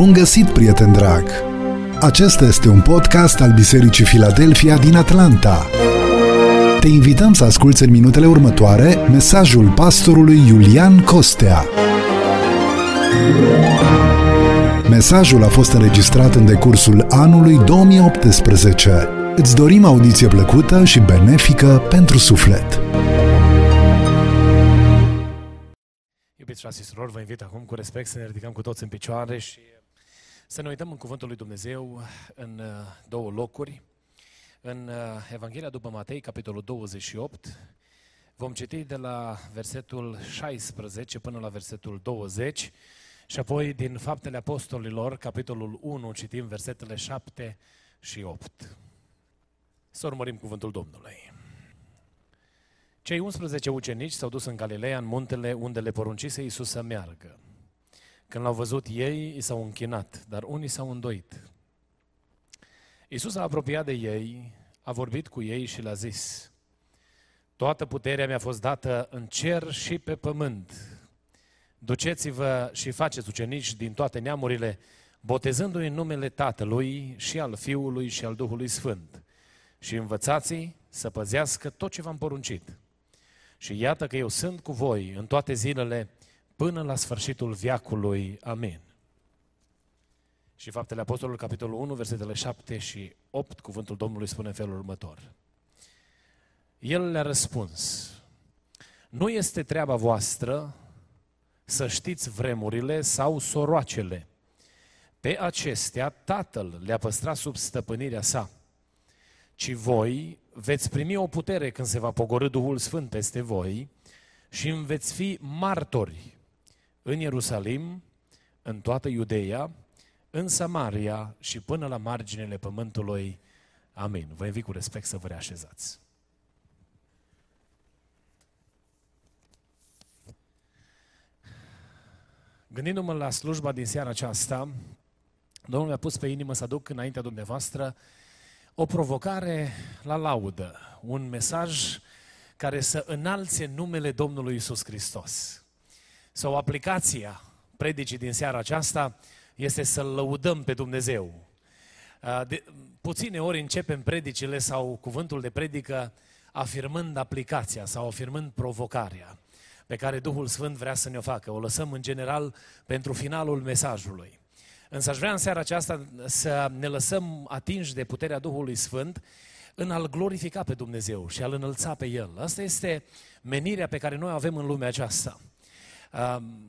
Bun găsit, prieten drag! Acesta este un podcast al Bisericii Filadelfia din Atlanta. Te invităm să asculți în minutele următoare mesajul pastorului Iulian Costea. Mesajul a fost înregistrat în decursul anului 2018. Îți dorim audiție plăcută și benefică pentru suflet. Iubiți frate și surori, vă invit acum cu respect să ne ridicăm cu toți în picioare și să ne uităm în Cuvântul lui Dumnezeu în uh, două locuri. În uh, Evanghelia după Matei, capitolul 28, vom citi de la versetul 16 până la versetul 20 și apoi din Faptele Apostolilor, capitolul 1, citim versetele 7 și 8. Să urmărim Cuvântul Domnului. Cei 11 ucenici s-au dus în Galileea, în muntele unde le poruncise Iisus să meargă. Când l-au văzut ei, i s-au închinat, dar unii s-au îndoit. Iisus a apropiat de ei, a vorbit cu ei și le-a zis, Toată puterea mi-a fost dată în cer și pe pământ. Duceți-vă și faceți ucenici din toate neamurile, botezându-i în numele Tatălui și al Fiului și al Duhului Sfânt. Și învățați să păzească tot ce v-am poruncit. Și iată că eu sunt cu voi în toate zilele până la sfârșitul viacului. Amin. Și Faptele Apostolului, capitolul 1, versetele 7 și 8, cuvântul Domnului spune în felul următor. El le-a răspuns, nu este treaba voastră să știți vremurile sau soroacele. Pe acestea Tatăl le-a păstrat sub stăpânirea sa. Ci voi veți primi o putere când se va pogorâ Duhul Sfânt peste voi și îmi veți fi martori în Ierusalim, în toată Iudeea, în Samaria și până la marginile pământului. Amin. Vă invit cu respect să vă reașezați. Gândindu-mă la slujba din seara aceasta, Domnul mi-a pus pe inimă să aduc înaintea dumneavoastră o provocare la laudă, un mesaj care să înalțe numele Domnului Isus Hristos. Sau aplicația predicii din seara aceasta este să lăudăm pe Dumnezeu. De, puține ori începem predicile sau cuvântul de predică afirmând aplicația sau afirmând provocarea pe care Duhul Sfânt vrea să ne-o facă. O lăsăm în general pentru finalul mesajului. Însă aș vrea în seara aceasta să ne lăsăm atinși de puterea Duhului Sfânt în a-L glorifica pe Dumnezeu și a-L înălța pe El. Asta este menirea pe care noi o avem în lumea aceasta.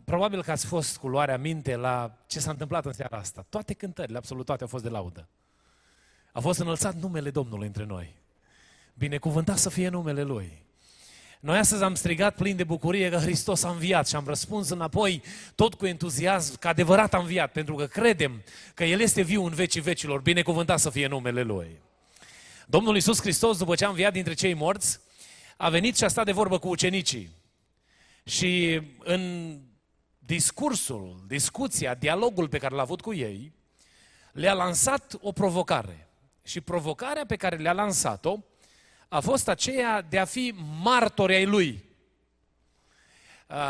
Probabil că ați fost cu luarea minte la ce s-a întâmplat în seara asta. Toate cântările, absolut toate, au fost de laudă. A fost înălțat numele Domnului între noi. Binecuvântat să fie numele Lui. Noi astăzi am strigat plin de bucurie că Hristos a înviat și am răspuns înapoi tot cu entuziasm că adevărat a înviat, pentru că credem că El este viu în vecii vecilor, binecuvântat să fie numele Lui. Domnul Iisus Hristos, după ce a înviat dintre cei morți, a venit și a stat de vorbă cu ucenicii. Și în discursul, discuția, dialogul pe care l-a avut cu ei, le-a lansat o provocare. Și provocarea pe care le-a lansat-o a fost aceea de a fi martori ai lui.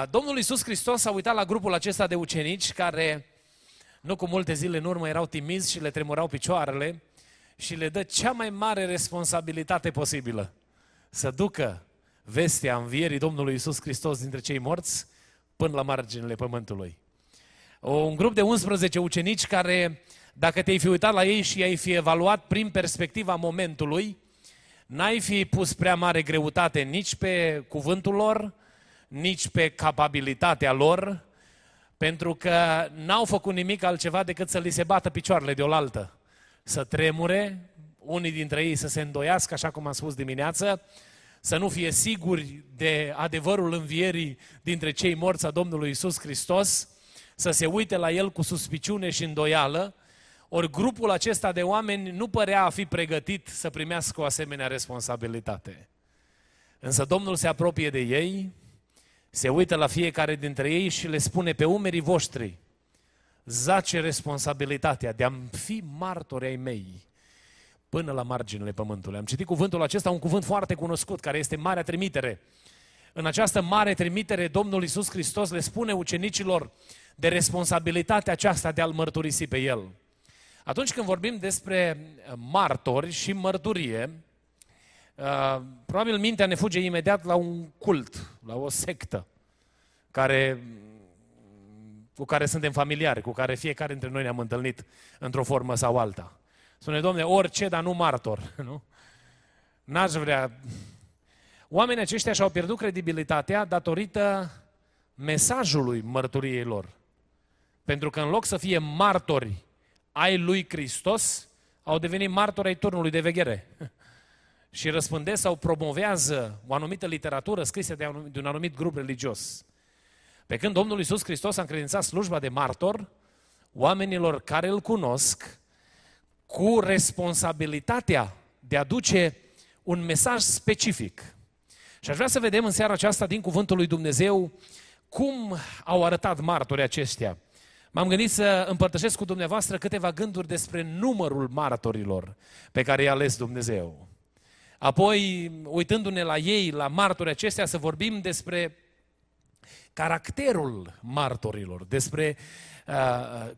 Domnul Iisus Hristos a uitat la grupul acesta de ucenici care nu cu multe zile în urmă erau timizi și le tremurau picioarele și le dă cea mai mare responsabilitate posibilă. Să ducă vestea învierii Domnului Iisus Hristos dintre cei morți până la marginile pământului. Un grup de 11 ucenici care, dacă te-ai fi uitat la ei și ai fi evaluat prin perspectiva momentului, n-ai fi pus prea mare greutate nici pe cuvântul lor, nici pe capabilitatea lor, pentru că n-au făcut nimic altceva decât să li se bată picioarele de oaltă, să tremure, unii dintre ei să se îndoiască, așa cum am spus dimineață, să nu fie siguri de adevărul învierii dintre cei morți a Domnului Isus Hristos, să se uite la el cu suspiciune și îndoială, ori grupul acesta de oameni nu părea a fi pregătit să primească o asemenea responsabilitate. Însă Domnul se apropie de ei, se uită la fiecare dintre ei și le spune pe umerii voștri, zace responsabilitatea de a fi martori ai mei până la marginile pământului. Am citit cuvântul acesta, un cuvânt foarte cunoscut, care este marea trimitere. În această mare trimitere, Domnul Iisus Hristos le spune ucenicilor, de responsabilitatea aceasta de a-L mărturisi pe El. Atunci când vorbim despre martori și mărturie, uh, probabil mintea ne fuge imediat la un cult, la o sectă, care, cu care suntem familiari, cu care fiecare dintre noi ne-am întâlnit într-o formă sau alta. Spune, domne, orice, dar nu martor. Nu? N-aș vrea... Oamenii aceștia și-au pierdut credibilitatea datorită mesajului mărturiei lor. Pentru că în loc să fie martori ai lui Hristos, au devenit martori ai turnului de veghere. și răspândesc sau promovează o anumită literatură scrisă de un, de un anumit grup religios. Pe când Domnul Iisus Hristos a încredințat slujba de martor oamenilor care îl cunosc cu responsabilitatea de a duce un mesaj specific. Și aș vrea să vedem în seara aceasta din Cuvântul lui Dumnezeu cum au arătat martorii aceștia. M-am gândit să împărtășesc cu dumneavoastră câteva gânduri despre numărul martorilor pe care i-a ales Dumnezeu. Apoi, uitându-ne la ei, la martorii acestea, să vorbim despre caracterul martorilor, despre uh,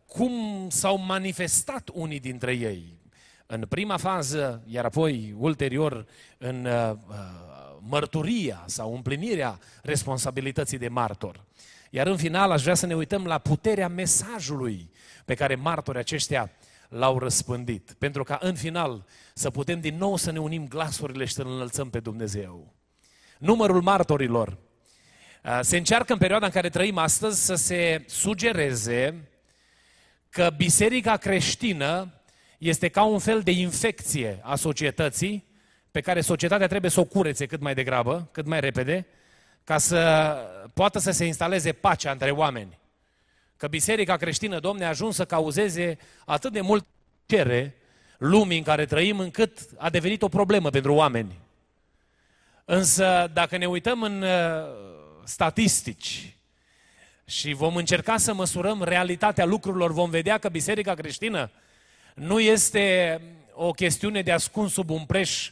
cum s-au manifestat unii dintre ei. În prima fază, iar apoi, ulterior, în uh, uh mărturia sau împlinirea responsabilității de martor. Iar în final aș vrea să ne uităm la puterea mesajului pe care martorii aceștia l-au răspândit. Pentru ca în final să putem din nou să ne unim glasurile și să înălțăm pe Dumnezeu. Numărul martorilor. Se încearcă în perioada în care trăim astăzi să se sugereze că biserica creștină este ca un fel de infecție a societății pe care societatea trebuie să o curețe cât mai degrabă, cât mai repede, ca să poată să se instaleze pacea între oameni. Că biserica creștină, Domne, a ajuns să cauzeze atât de mult cere lumii în care trăim, încât a devenit o problemă pentru oameni. Însă, dacă ne uităm în uh, statistici. Și vom încerca să măsurăm realitatea lucrurilor, vom vedea că biserica creștină nu este o chestiune de ascuns sub un preș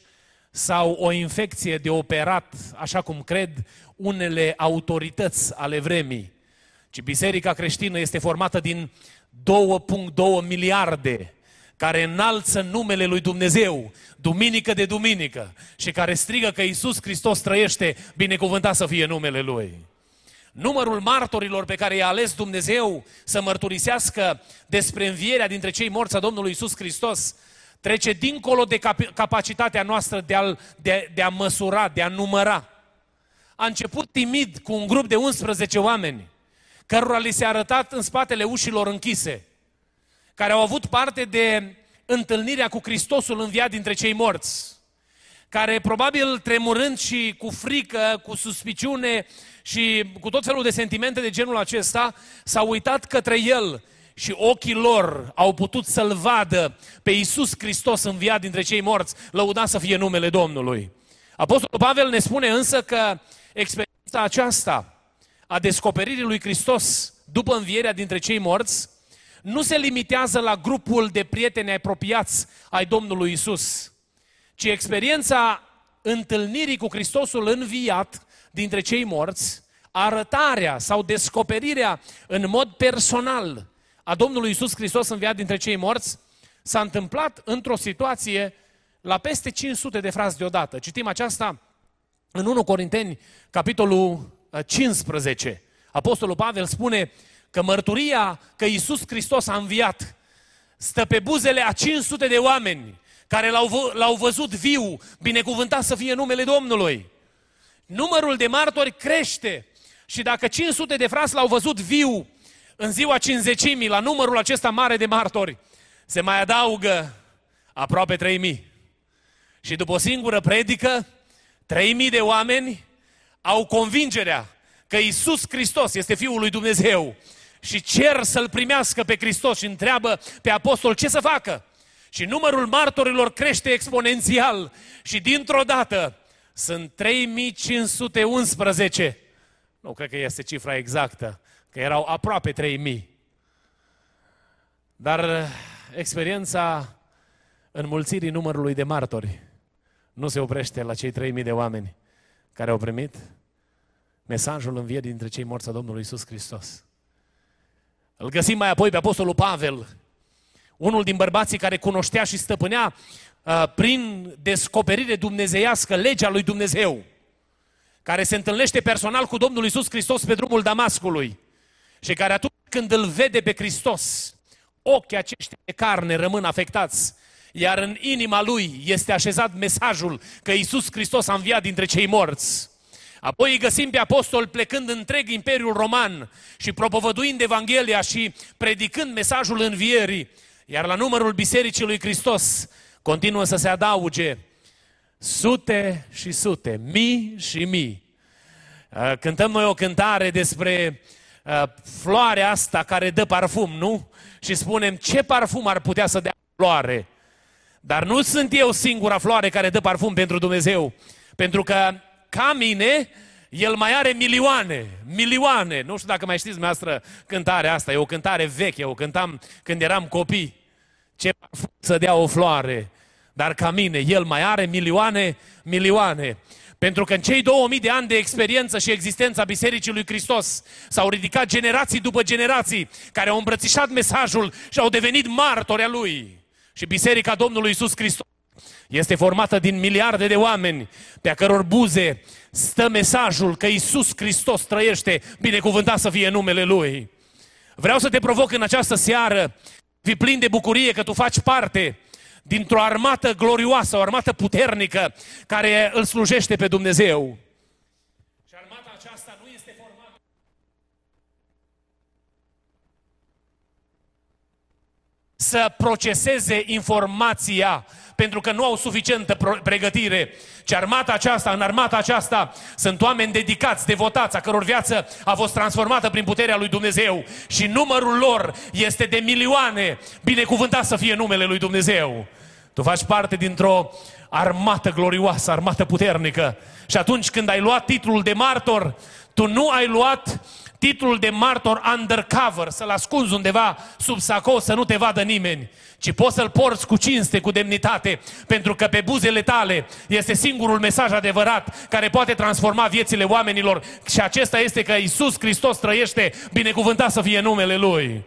sau o infecție de operat, așa cum cred unele autorități ale vremii, ci biserica creștină este formată din 2.2 miliarde care înalță numele lui Dumnezeu, duminică de duminică, și care strigă că Isus Hristos trăiește, binecuvântat să fie numele Lui. Numărul martorilor pe care i-a ales Dumnezeu să mărturisească despre învierea dintre cei morți a Domnului Isus Hristos trece dincolo de capacitatea noastră de a, de, de a măsura, de a număra. A început timid cu un grup de 11 oameni, cărora li s-a arătat în spatele ușilor închise, care au avut parte de întâlnirea cu Hristosul înviat dintre cei morți, care probabil tremurând și cu frică, cu suspiciune și cu tot felul de sentimente de genul acesta, s-au uitat către el și ochii lor au putut să-L vadă pe Iisus Hristos înviat dintre cei morți, lăudat să fie numele Domnului. Apostolul Pavel ne spune însă că experiența aceasta a descoperirii lui Hristos după învierea dintre cei morți nu se limitează la grupul de prieteni apropiați ai Domnului Isus, ci experiența întâlnirii cu Hristosul înviat dintre cei morți, arătarea sau descoperirea în mod personal a Domnului Isus Hristos înviat dintre cei morți s-a întâmplat într-o situație la peste 500 de frați deodată. Citim aceasta în 1 Corinteni, capitolul 15. Uh, Apostolul Pavel spune că mărturia că Isus Hristos a înviat stă pe buzele a 500 de oameni care l-au, v- l-au văzut viu, binecuvântat să fie numele Domnului. Numărul de martori crește și dacă 500 de frați l-au văzut viu, în ziua cinzecimii, la numărul acesta mare de martori, se mai adaugă aproape 3000. Și după o singură predică, 3000 de oameni au convingerea că Isus Hristos este Fiul lui Dumnezeu și cer să-L primească pe Hristos și întreabă pe apostol ce să facă. Și numărul martorilor crește exponențial și dintr-o dată sunt 3511. Nu cred că este cifra exactă, că erau aproape 3000. Dar uh, experiența înmulțirii numărului de martori nu se oprește la cei 3000 de oameni care au primit mesajul învierii dintre cei morți a Domnului Isus Hristos. Îl găsim mai apoi pe Apostolul Pavel, unul din bărbații care cunoștea și stăpânea uh, prin descoperire dumnezeiască legea lui Dumnezeu, care se întâlnește personal cu Domnul Isus Hristos pe drumul Damascului și care atunci când îl vede pe Hristos, ochii aceștia de carne rămân afectați, iar în inima lui este așezat mesajul că Isus Hristos a înviat dintre cei morți. Apoi îi găsim pe apostol plecând întreg Imperiul Roman și propovăduind Evanghelia și predicând mesajul învierii. Iar la numărul Bisericii lui Hristos continuă să se adauge sute și sute, mii și mii. Uh, cântăm noi o cântare despre uh, floarea asta care dă parfum, nu? Și spunem ce parfum ar putea să dea floare. Dar nu sunt eu singura floare care dă parfum pentru Dumnezeu. Pentru că ca mine, el mai are milioane, milioane. Nu știu dacă mai știți dumneavoastră cântarea asta, e o cântare veche, o cântam când eram copii. Ce să dea o floare, dar ca mine, el mai are milioane, milioane. Pentru că în cei 2000 de ani de experiență și existența Bisericii lui Hristos s-au ridicat generații după generații care au îmbrățișat mesajul și au devenit martori a lui. Și Biserica Domnului Isus Hristos este formată din miliarde de oameni pe a căror buze stă mesajul că Isus Hristos trăiește, binecuvântat să fie numele Lui. Vreau să te provoc în această seară, fi plin de bucurie că tu faci parte dintr-o armată glorioasă, o armată puternică care îl slujește pe Dumnezeu. Și armata aceasta nu este formată să proceseze informația pentru că nu au suficientă pregătire, ci armata aceasta, în armata aceasta sunt oameni dedicați, devotați, a căror viață a fost transformată prin puterea lui Dumnezeu și numărul lor este de milioane. Binecuvântat să fie numele lui Dumnezeu. Tu faci parte dintr-o armată glorioasă, armată puternică. Și atunci când ai luat titlul de martor, tu nu ai luat titlul de martor undercover, să-l ascunzi undeva sub sacou să nu te vadă nimeni, ci poți să-l porți cu cinste, cu demnitate, pentru că pe buzele tale este singurul mesaj adevărat care poate transforma viețile oamenilor și acesta este că Isus Hristos trăiește, binecuvântat să fie numele Lui.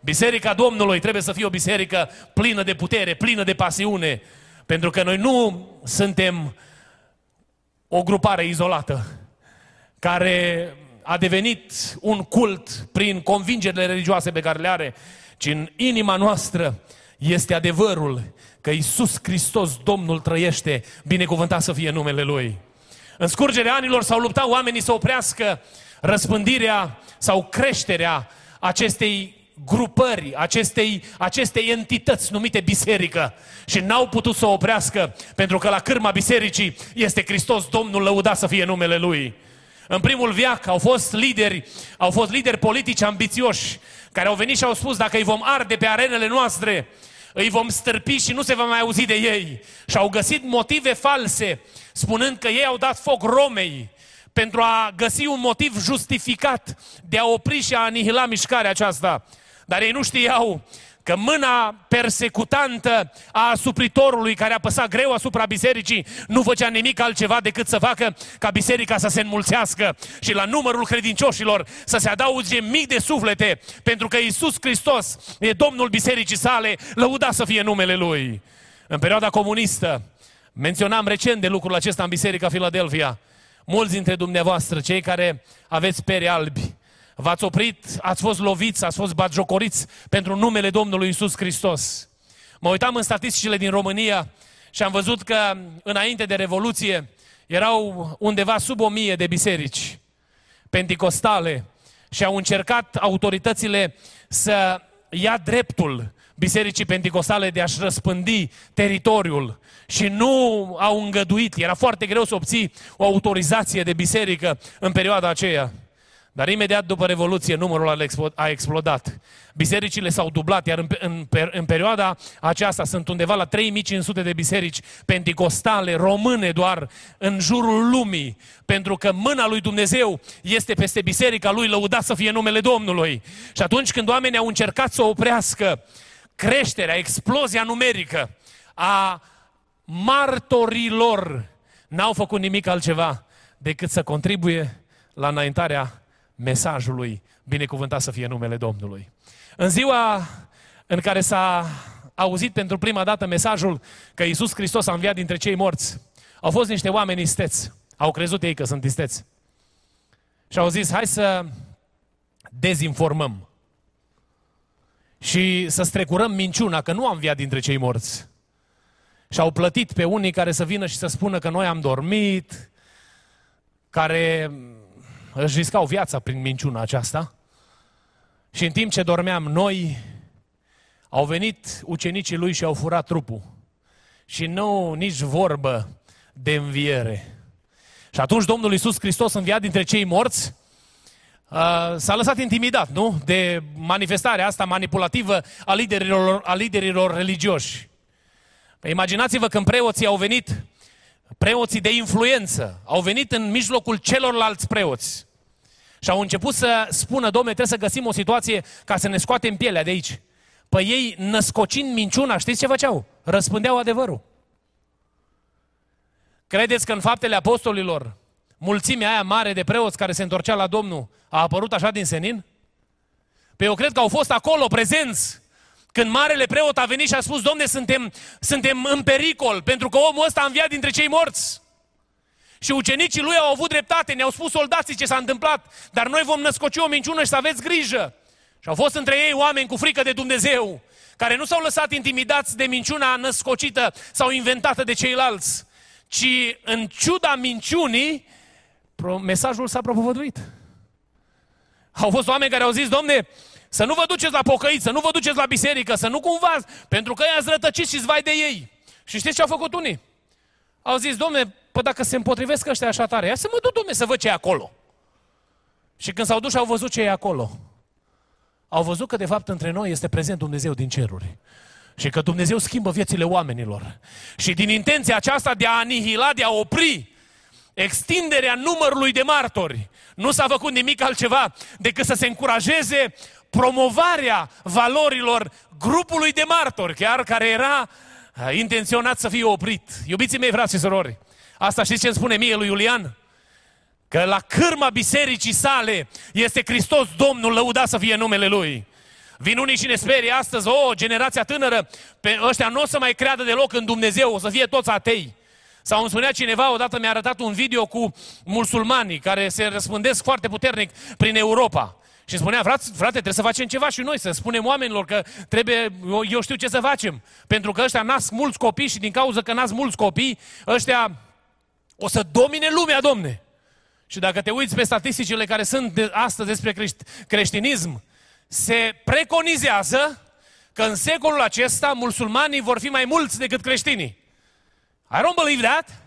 Biserica Domnului trebuie să fie o biserică plină de putere, plină de pasiune, pentru că noi nu suntem o grupare izolată care a devenit un cult prin convingerile religioase pe care le are, ci în inima noastră este adevărul că Isus Hristos, Domnul, trăiește, binecuvântat să fie numele Lui. În scurgerea anilor s-au luptat oamenii să oprească răspândirea sau creșterea acestei grupări, acestei, acestei entități numite biserică și n-au putut să o oprească pentru că la cârma bisericii este Hristos Domnul lăudat să fie numele Lui. În primul viac au fost lideri, au fost lideri politici ambițioși care au venit și au spus dacă îi vom arde pe arenele noastre, îi vom stârpi și nu se va mai auzi de ei. Și au găsit motive false, spunând că ei au dat foc Romei pentru a găsi un motiv justificat de a opri și a anihila mișcarea aceasta. Dar ei nu știau că mâna persecutantă a asupritorului care a păsat greu asupra bisericii nu făcea nimic altceva decât să facă ca biserica să se înmulțească și la numărul credincioșilor să se adauge mii de suflete, pentru că Isus Hristos e Domnul bisericii sale, lăuda să fie numele Lui. În perioada comunistă, menționam recent de lucrul acesta în Biserica Filadelfia, mulți dintre dumneavoastră, cei care aveți pere albi, v-ați oprit, ați fost loviți, ați fost batjocoriți pentru numele Domnului Isus Hristos. Mă uitam în statisticile din România și am văzut că înainte de Revoluție erau undeva sub o mie de biserici penticostale și au încercat autoritățile să ia dreptul bisericii penticostale de a-și răspândi teritoriul și nu au îngăduit. Era foarte greu să obții o autorizație de biserică în perioada aceea. Dar imediat după Revoluție numărul a explodat. Bisericile s-au dublat, iar în, în, în perioada aceasta sunt undeva la 3500 de biserici penticostale, române doar, în jurul lumii. Pentru că mâna lui Dumnezeu este peste biserica lui, lăudat să fie numele Domnului. Și atunci când oamenii au încercat să oprească creșterea, explozia numerică a martorilor, n-au făcut nimic altceva decât să contribuie la înaintarea mesajului Binecuvântat să fie numele Domnului. În ziua în care s-a auzit pentru prima dată mesajul că Iisus Hristos a înviat dintre cei morți, au fost niște oameni isteți. Au crezut ei că sunt isteți. Și au zis, hai să dezinformăm și să strecurăm minciuna că nu am înviat dintre cei morți. Și au plătit pe unii care să vină și să spună că noi am dormit, care își riscau viața prin minciuna aceasta. Și în timp ce dormeam noi, au venit ucenicii lui și au furat trupul. Și nu nici vorbă de înviere. Și atunci Domnul Iisus Hristos înviat dintre cei morți, uh, s-a lăsat intimidat, nu? De manifestarea asta manipulativă a liderilor, a liderilor religioși. Păi imaginați-vă când preoții au venit, preoții de influență, au venit în mijlocul celorlalți preoți. Și au început să spună, domne, trebuie să găsim o situație ca să ne scoatem pielea de aici. Păi ei, născocind minciuna, știți ce făceau? Răspândeau adevărul. Credeți că în faptele apostolilor, mulțimea aia mare de preoți care se întorcea la Domnul a apărut așa din senin? Păi eu cred că au fost acolo prezenți când marele preot a venit și a spus, Domne, suntem, suntem în pericol, pentru că omul ăsta a înviat dintre cei morți. Și ucenicii lui au avut dreptate, ne-au spus soldații ce s-a întâmplat, dar noi vom născoci o minciună și să aveți grijă. Și au fost între ei oameni cu frică de Dumnezeu, care nu s-au lăsat intimidați de minciuna născocită sau inventată de ceilalți, ci în ciuda minciunii, mesajul s-a propovăduit. Au fost oameni care au zis, domne, să nu vă duceți la pocăiți, să nu vă duceți la biserică, să nu cumva, pentru că i-ați rătăcit și vai de ei. Și știți ce au făcut unii? Au zis, domne, păi dacă se împotrivesc ăștia așa tare, ia să mă duc, domne, să văd ce e acolo. Și când s-au dus și au văzut ce e acolo, au văzut că de fapt între noi este prezent Dumnezeu din ceruri. Și că Dumnezeu schimbă viețile oamenilor. Și din intenția aceasta de a anihila, de a opri extinderea numărului de martori, nu s-a făcut nimic altceva decât să se încurajeze promovarea valorilor grupului de martori, chiar care era intenționat să fie oprit. Iubiții mei, frați și surori, asta știți ce îmi spune mie lui Iulian? Că la cârma bisericii sale este Hristos Domnul, lăudat să fie numele Lui. Vin unii și ne sperie astăzi, o, generația tânără, pe ăștia nu o să mai creadă deloc în Dumnezeu, o să fie toți atei. Sau îmi spunea cineva, odată mi-a arătat un video cu musulmanii care se răspândesc foarte puternic prin Europa. Și spunea, frate, frate, trebuie să facem ceva și noi, să spunem oamenilor că trebuie, eu, eu știu ce să facem. Pentru că ăștia nasc mulți copii și din cauza că nasc mulți copii, ăștia o să domine lumea, domne. Și dacă te uiți pe statisticile care sunt de astăzi despre crești, creștinism, se preconizează că în secolul acesta musulmanii vor fi mai mulți decât creștinii. I don't believe that.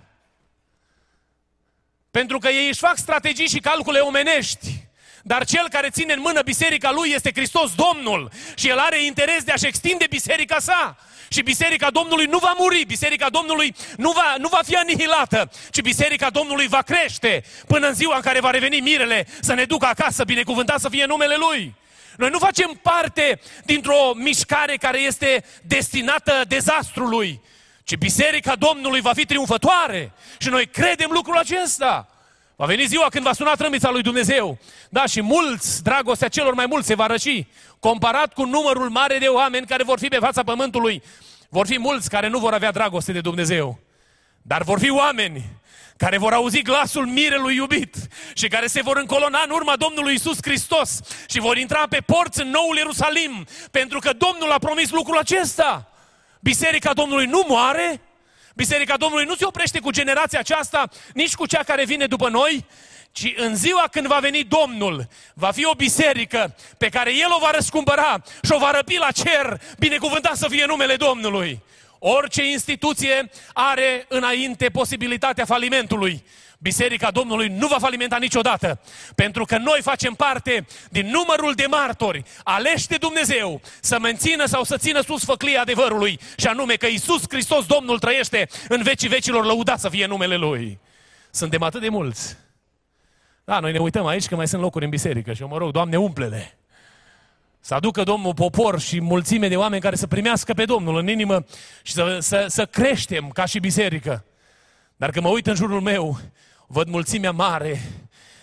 Pentru că ei își fac strategii și calcule omenești. Dar cel care ține în mână biserica lui este Hristos Domnul și el are interes de a-și extinde biserica sa. Și biserica Domnului nu va muri, biserica Domnului nu va, nu va fi anihilată, ci biserica Domnului va crește până în ziua în care va reveni mirele să ne ducă acasă, binecuvântat să fie numele Lui. Noi nu facem parte dintr-o mișcare care este destinată dezastrului, ci biserica Domnului va fi triumfătoare și noi credem lucrul acesta. Va veni ziua când va suna trâmbița lui Dumnezeu. Da, și mulți, dragostea celor mai mulți se va răci. Comparat cu numărul mare de oameni care vor fi pe fața pământului, vor fi mulți care nu vor avea dragoste de Dumnezeu. Dar vor fi oameni care vor auzi glasul mirelui iubit și care se vor încolona în urma Domnului Isus Hristos și vor intra pe porți în noul Ierusalim, pentru că Domnul a promis lucrul acesta. Biserica Domnului nu moare, Biserica Domnului nu se oprește cu generația aceasta, nici cu cea care vine după noi, ci în ziua când va veni Domnul, va fi o biserică pe care El o va răscumpăra și o va răpi la cer, binecuvântat să fie numele Domnului. Orice instituție are înainte posibilitatea falimentului. Biserica Domnului nu va falimenta niciodată, pentru că noi facem parte din numărul de martori aleși de Dumnezeu să mențină sau să țină sus făclia adevărului, și anume că Isus Hristos Domnul trăiește în vecii vecilor, lăudat să fie numele Lui. Suntem atât de mulți. Da, noi ne uităm aici că mai sunt locuri în biserică și eu mă rog, Doamne, umplele. Să aducă Domnul popor și mulțime de oameni care să primească pe Domnul în inimă și să, să, să creștem ca și biserică. Dar când mă uit în jurul meu, văd mulțimea mare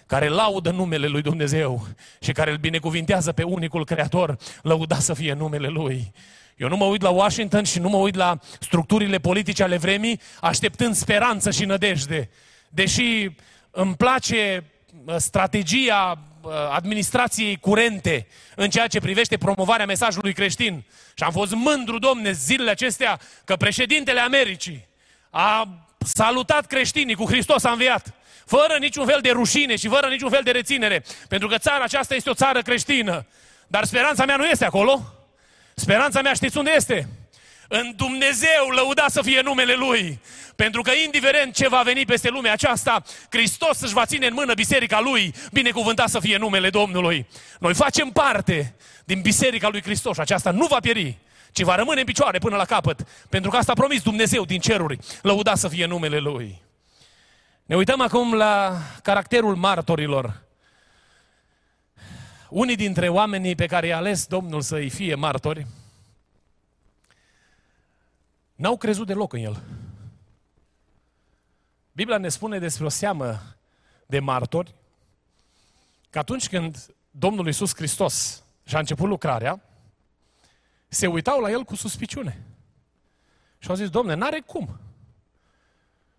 care laudă numele lui Dumnezeu și care îl binecuvintează pe unicul Creator, lăuda să fie numele Lui. Eu nu mă uit la Washington și nu mă uit la structurile politice ale vremii, așteptând speranță și nădejde. Deși îmi place uh, strategia uh, administrației curente în ceea ce privește promovarea mesajului creștin. Și am fost mândru, domne, zilele acestea că președintele Americii a salutat creștinii cu Hristos a înviat. Fără niciun fel de rușine și fără niciun fel de reținere. Pentru că țara aceasta este o țară creștină. Dar speranța mea nu este acolo. Speranța mea știți unde este? În Dumnezeu lăuda să fie numele Lui. Pentru că indiferent ce va veni peste lumea aceasta, Hristos își va ține în mână biserica Lui, binecuvântat să fie numele Domnului. Noi facem parte din biserica Lui Hristos și aceasta nu va pieri, ci va rămâne în picioare până la capăt. Pentru că asta a promis Dumnezeu din ceruri, lăuda să fie numele Lui. Ne uităm acum la caracterul martorilor. Unii dintre oamenii pe care i-a ales Domnul să-i fie martori, n-au crezut deloc în El. Biblia ne spune despre o seamă de martori că atunci când Domnul Iisus Hristos și-a început lucrarea, se uitau la El cu suspiciune. Și au zis, Domne, n-are cum.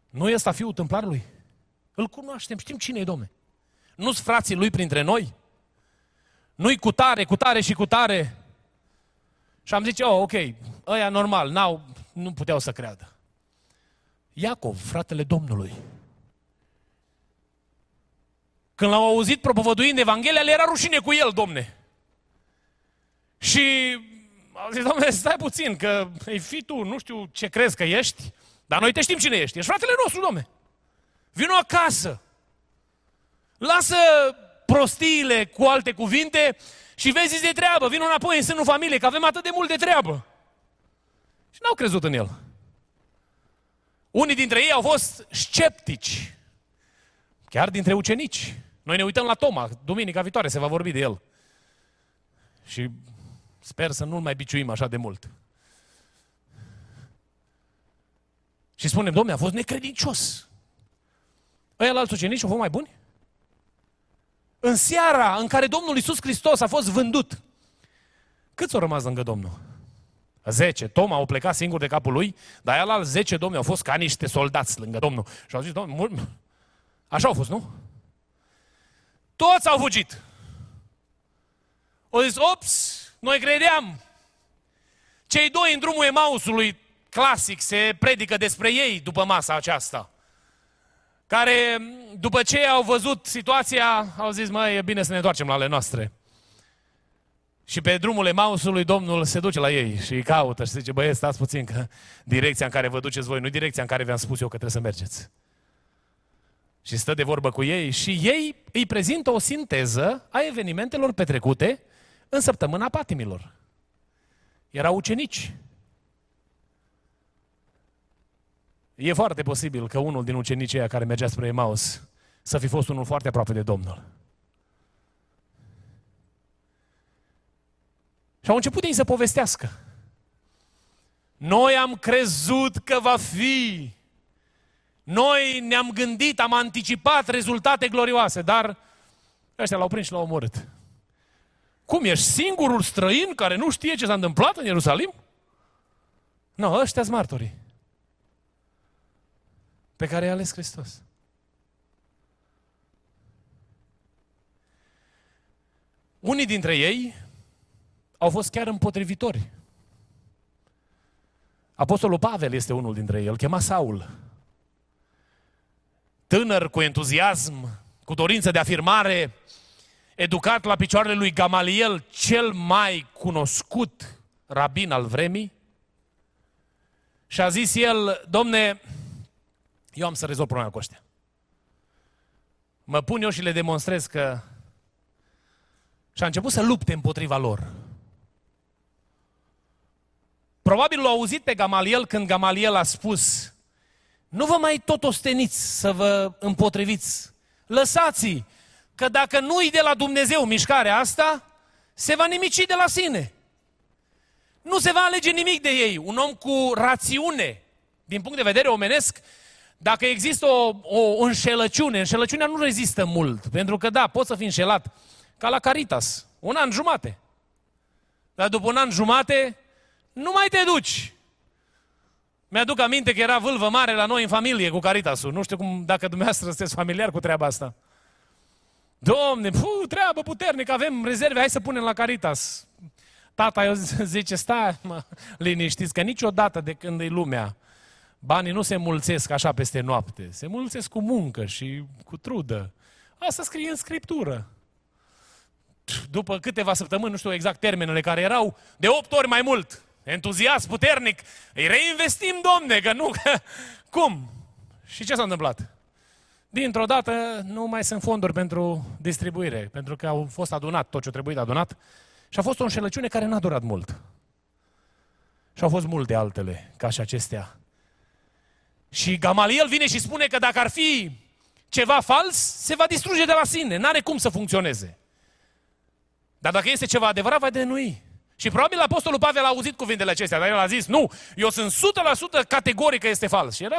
Nu e ăsta fiul tâmplarului? Îl cunoaștem, știm cine e, Domne. Nu-s frații lui printre noi? Nu-i cu tare, cu tare și cu tare? Și am zis, oh, ok, ăia normal, n-au, nu puteau să creadă. Iacov, fratele Domnului. Când l-au auzit propovăduind Evanghelia, le era rușine cu el, domne. Și au zis, domne, stai puțin, că e fi tu, nu știu ce crezi că ești, dar noi te știm cine ești. Ești fratele nostru, domne. Vino acasă. Lasă prostiile cu alte cuvinte și vezi de treabă. Vino înapoi în sânul familiei, că avem atât de mult de treabă. Și n-au crezut în el. Unii dintre ei au fost sceptici. Chiar dintre ucenici. Noi ne uităm la Toma. Duminica viitoare se va vorbi de el. Și sper să nu-l mai biciuim așa de mult. Și spunem, domne, a fost necredincios. Ăia la alți ucenici au fost mai buni? În seara în care Domnul Iisus Hristos a fost vândut, câți au rămas lângă Domnul? Zece. Toma au plecat singur de capul lui, dar el al zece, domni, au fost ca niște soldați lângă Domnul. Și au zis, domnul, așa au fost, nu? Toți au fugit. Au zis, ops, noi credeam. Cei doi în drumul Emausului, clasic, se predică despre ei după masa aceasta care după ce au văzut situația, au zis, măi, e bine să ne întoarcem la ale noastre. Și pe drumul Emausului Domnul se duce la ei și îi caută și zice, băieți, stați puțin că direcția în care vă duceți voi, nu direcția în care vi-am spus eu că trebuie să mergeți. Și stă de vorbă cu ei și ei îi prezintă o sinteză a evenimentelor petrecute în săptămâna patimilor. Erau ucenici, E foarte posibil că unul din ucenicii aia care mergea spre Emaus să fi fost unul foarte aproape de Domnul. Și au început ei să povestească. Noi am crezut că va fi. Noi ne-am gândit, am anticipat rezultate glorioase, dar ăștia l-au prins și l-au omorât. Cum, ești singurul străin care nu știe ce s-a întâmplat în Ierusalim? Nu, no, ăștia sunt martorii pe care i-a ales Hristos. Unii dintre ei au fost chiar împotrivitori. Apostolul Pavel este unul dintre ei, îl chema Saul. Tânăr cu entuziasm, cu dorință de afirmare, educat la picioarele lui Gamaliel, cel mai cunoscut rabin al vremii, și a zis el, domne, eu am să rezolv problema cu ăștia. Mă pun eu și le demonstrez că... Și a început să lupte împotriva lor. Probabil l-au auzit pe Gamaliel când Gamaliel a spus nu vă mai tot osteniți să vă împotriviți. Lăsați-i, că dacă nu-i de la Dumnezeu mișcarea asta, se va nimici de la sine. Nu se va alege nimic de ei. Un om cu rațiune, din punct de vedere omenesc, Dacă există o, o înșelăciune, înșelăciunea nu rezistă mult, pentru că da, poți să fii înșelat, ca la Caritas, un an jumate. Dar după un an jumate, nu mai te duci. Mi-aduc aminte că era vâlvă mare la noi în familie cu Caritasul. Nu știu cum, dacă dumneavoastră sunteți familiar cu treaba asta. Domne, pu, treabă puternică, avem rezerve, hai să punem la Caritas. Tata eu zice, stai mă, liniștiți, că niciodată de când e lumea, banii nu se mulțesc așa peste noapte. Se mulțesc cu muncă și cu trudă. Asta scrie în Scriptură. După câteva săptămâni, nu știu exact termenele care erau, de opt ori mai mult. Entuziasm puternic. Îi reinvestim, domne, că nu... Că... Cum? Și ce s-a întâmplat? Dintr-o dată nu mai sunt fonduri pentru distribuire, pentru că au fost adunat tot ce trebuie adunat și a fost o înșelăciune care n-a durat mult. Și au fost multe altele, ca și acestea. Și Gamaliel vine și spune că dacă ar fi ceva fals, se va distruge de la sine. N-are cum să funcționeze. Dar dacă este ceva adevărat, va denui. Și probabil Apostolul Pavel a auzit cuvintele acestea, dar el a zis, nu, eu sunt 100% categoric că este fals. Și era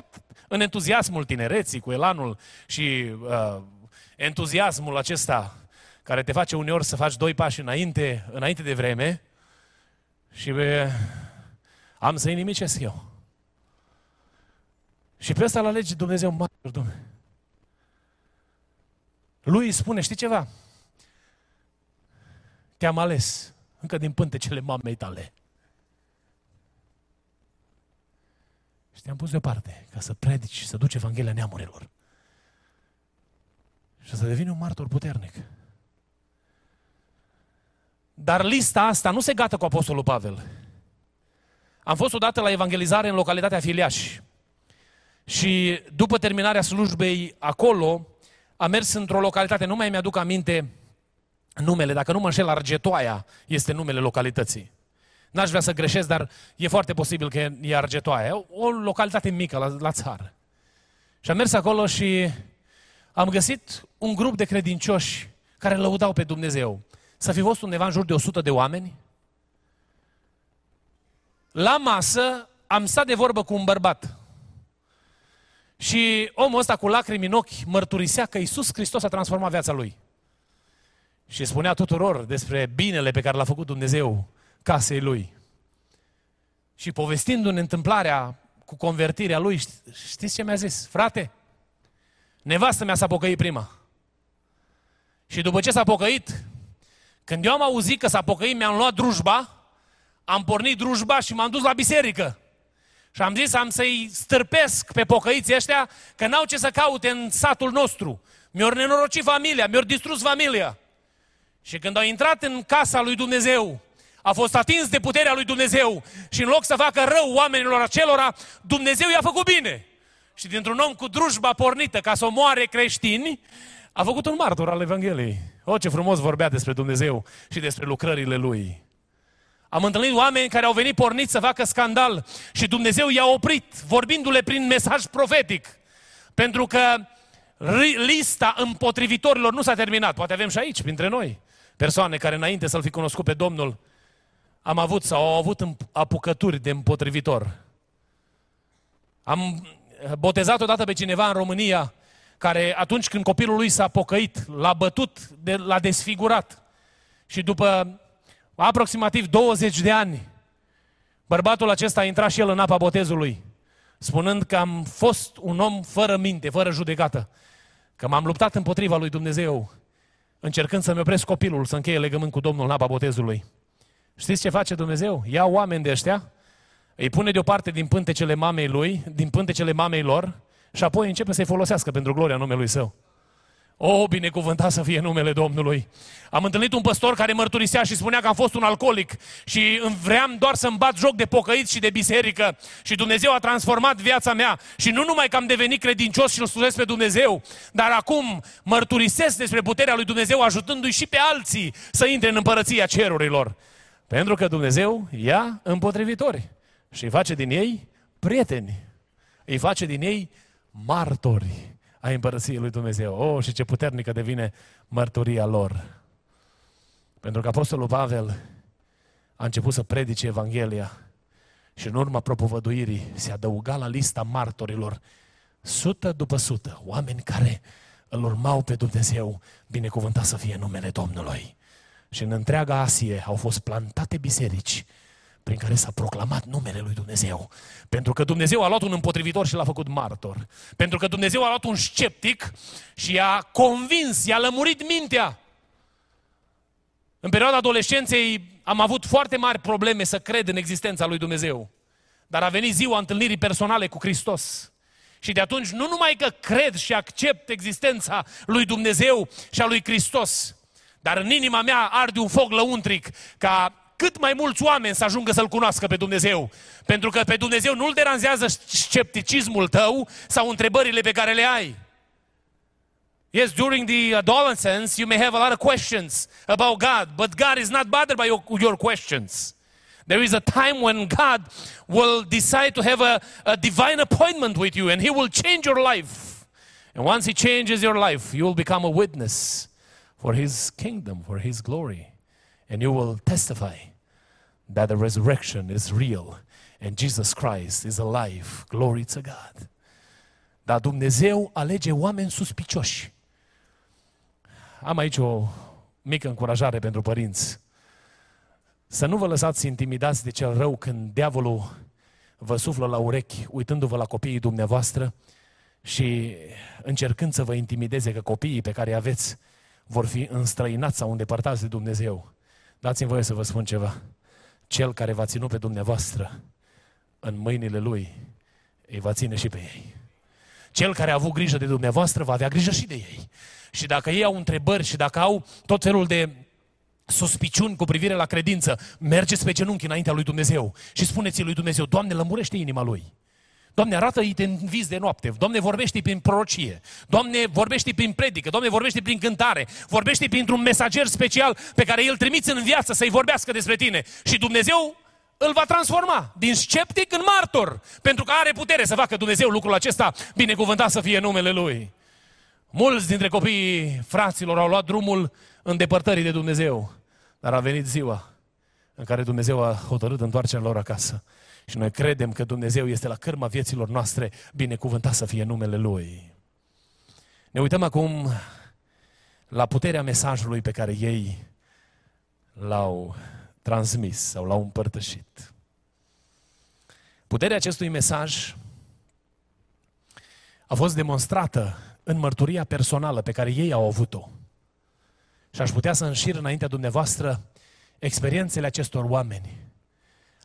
în entuziasmul tinereții, cu elanul și uh, entuziasmul acesta care te face uneori să faci doi pași înainte, înainte de vreme și be, am să inimicesc eu. Și pe ăsta l alege Dumnezeu martor, Dumnezeu. Lui îi spune, știi ceva? Te-am ales încă din pântecele mamei tale. Și te-am pus deoparte ca să predici și să duci Evanghelia neamurilor. Și să devii un martor puternic. Dar lista asta nu se gata cu Apostolul Pavel. Am fost odată la evangelizare în localitatea Filiaș. Și după terminarea slujbei acolo, am mers într-o localitate, nu mai mi-aduc aminte numele, dacă nu mă înșel, Argetoaia este numele localității. N-aș vrea să greșesc, dar e foarte posibil că e Argetoaia. O localitate mică la, la țară. Și am mers acolo și am găsit un grup de credincioși care lăudau pe Dumnezeu. Să fi fost undeva în jur de 100 de oameni. La masă am stat de vorbă cu un bărbat. Și omul ăsta cu lacrimi în ochi mărturisea că Iisus Hristos a transformat viața lui. Și spunea tuturor despre binele pe care l-a făcut Dumnezeu casei lui. Și povestindu-ne întâmplarea cu convertirea lui, știți ce mi-a zis? Frate, nevastă mea s-a pocăit prima. Și după ce s-a pocăit, când eu am auzit că s-a pocăit, mi-am luat drujba, am pornit drujba și m-am dus la biserică. Și am zis, am să-i stârpesc pe pocăiții ăștia, că n-au ce să caute în satul nostru. Mi-au nenorocit familia, mi-au distrus familia. Și când au intrat în casa lui Dumnezeu, a fost atins de puterea lui Dumnezeu și în loc să facă rău oamenilor acelora, Dumnezeu i-a făcut bine. Și dintr-un om cu drujba pornită ca să omoare creștini, a făcut un martor al Evangheliei. O, ce frumos vorbea despre Dumnezeu și despre lucrările Lui. Am întâlnit oameni care au venit porniți să facă scandal și Dumnezeu i-a oprit, vorbindu-le prin mesaj profetic. Pentru că lista împotrivitorilor nu s-a terminat. Poate avem și aici, printre noi, persoane care înainte să-L fi cunoscut pe Domnul, am avut sau au avut apucături de împotrivitor. Am botezat odată pe cineva în România care atunci când copilul lui s-a pocăit, l-a bătut, de, l-a desfigurat. Și după aproximativ 20 de ani, bărbatul acesta a intrat și el în apa botezului, spunând că am fost un om fără minte, fără judecată, că m-am luptat împotriva lui Dumnezeu, încercând să-mi opresc copilul să încheie legământ cu Domnul în apa botezului. Știți ce face Dumnezeu? Ia oameni de ăștia, îi pune deoparte din pântecele mamei lui, din pântecele mamei lor, și apoi începe să-i folosească pentru gloria numelui său. O, binecuvântat să fie numele Domnului. Am întâlnit un păstor care mărturisea și spunea că am fost un alcoolic și vreau doar să-mi bat joc de pocăit și de biserică și Dumnezeu a transformat viața mea și nu numai că am devenit credincios și îl slujesc pe Dumnezeu, dar acum mărturisesc despre puterea lui Dumnezeu ajutându-i și pe alții să intre în împărăția cerurilor. Pentru că Dumnezeu ia împotrivitori și îi face din ei prieteni. Îi face din ei martori ai împărăției lui Dumnezeu. Oh, și ce puternică devine mărturia lor. Pentru că Apostolul Pavel a început să predice Evanghelia și în urma propovăduirii se adăuga la lista martorilor Sută după sută, oameni care îl urmau pe Dumnezeu, binecuvântat să fie numele Domnului. Și în întreaga Asie au fost plantate biserici prin care s-a proclamat numele lui Dumnezeu. Pentru că Dumnezeu a luat un împotrivitor și l-a făcut martor. Pentru că Dumnezeu a luat un sceptic și i-a convins, i-a lămurit mintea. În perioada adolescenței am avut foarte mari probleme să cred în existența lui Dumnezeu. Dar a venit ziua întâlnirii personale cu Hristos. Și de atunci nu numai că cred și accept existența lui Dumnezeu și a lui Hristos, dar în inima mea arde un foc lăuntric ca cât mai mulți oameni să ajungă să-L cunoască pe Dumnezeu. Pentru că pe Dumnezeu nu-L deranjează scepticismul tău sau întrebările pe care le ai. Yes, during the adolescence, you may have a lot of questions about God, but God is not bothered by your, your questions. There is a time when God will decide to have a, a divine appointment with you and He will change your life. And once He changes your life, you will become a witness for His kingdom, for His glory. And you will testify that the resurrection is real and Jesus Christ is alive. Glory to God. Dar Dumnezeu alege oameni suspicioși. Am aici o mică încurajare pentru părinți. Să nu vă lăsați intimidați de cel rău când diavolul vă suflă la urechi, uitându-vă la copiii dumneavoastră și încercând să vă intimideze că copiii pe care îi aveți vor fi înstrăinați sau îndepărtați de Dumnezeu. Dați-mi voie să vă spun ceva. Cel care va ținut pe dumneavoastră în mâinile lui, îi va ține și pe ei. Cel care a avut grijă de dumneavoastră va avea grijă și de ei. Și dacă ei au întrebări și dacă au tot felul de suspiciuni cu privire la credință, mergeți pe genunchi înaintea lui Dumnezeu și spuneți lui Dumnezeu, Doamne, lămurește inima lui. Doamne, arată-i în vis de noapte. Doamne, vorbește prin prorocie. Doamne, vorbește prin predică. Doamne, vorbește prin cântare. Vorbește printr-un mesager special pe care îl trimiți în viață să-i vorbească despre tine. Și Dumnezeu îl va transforma din sceptic în martor. Pentru că are putere să facă Dumnezeu lucrul acesta. Binecuvântat să fie numele Lui. Mulți dintre copiii fraților au luat drumul îndepărtării de Dumnezeu. Dar a venit ziua în care Dumnezeu a hotărât întoarcerea lor acasă. Și noi credem că Dumnezeu este la cârma vieților noastre, binecuvântat să fie numele Lui. Ne uităm acum la puterea mesajului pe care ei l-au transmis sau l-au împărtășit. Puterea acestui mesaj a fost demonstrată în mărturia personală pe care ei au avut-o. Și aș putea să înșir înaintea dumneavoastră experiențele acestor oameni.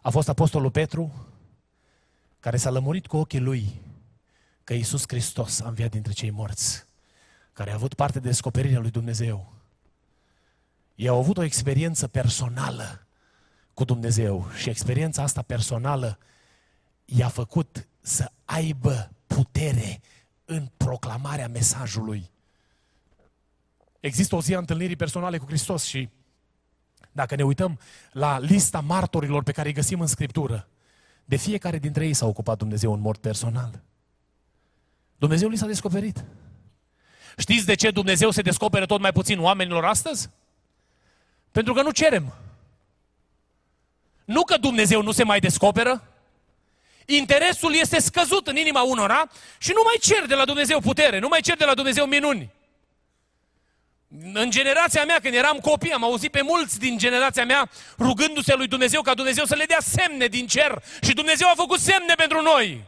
A fost Apostolul Petru, care s-a lămurit cu ochii lui că Iisus Hristos a înviat dintre cei morți, care a avut parte de descoperirea lui Dumnezeu. Ei au avut o experiență personală cu Dumnezeu și experiența asta personală i-a făcut să aibă putere în proclamarea mesajului. Există o zi a întâlnirii personale cu Hristos și dacă ne uităm la lista martorilor pe care îi găsim în Scriptură, de fiecare dintre ei s-a ocupat Dumnezeu în mod personal. Dumnezeu li s-a descoperit. Știți de ce Dumnezeu se descoperă tot mai puțin oamenilor astăzi? Pentru că nu cerem. Nu că Dumnezeu nu se mai descoperă, interesul este scăzut în inima unora și nu mai cer de la Dumnezeu putere, nu mai cer de la Dumnezeu minuni. În generația mea, când eram copii, am auzit pe mulți din generația mea rugându-se lui Dumnezeu ca Dumnezeu să le dea semne din cer. Și Dumnezeu a făcut semne pentru noi.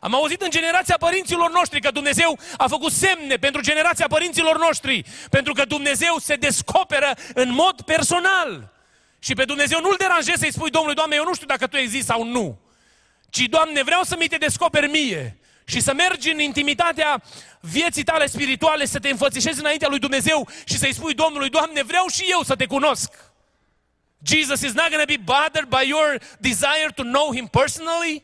Am auzit în generația părinților noștri că Dumnezeu a făcut semne pentru generația părinților noștri. Pentru că Dumnezeu se descoperă în mod personal. Și pe Dumnezeu nu-l deranjezi să-i spui, Domnului, Doamne, eu nu știu dacă Tu existi sau nu. Ci, Doamne, vreau să mi te descoperi mie și să mergi în intimitatea vieții tale spirituale, să te înfățișezi înaintea lui Dumnezeu și să-i spui Domnului, Doamne, vreau și eu să te cunosc. Jesus is not going to be bothered by your desire to know him personally.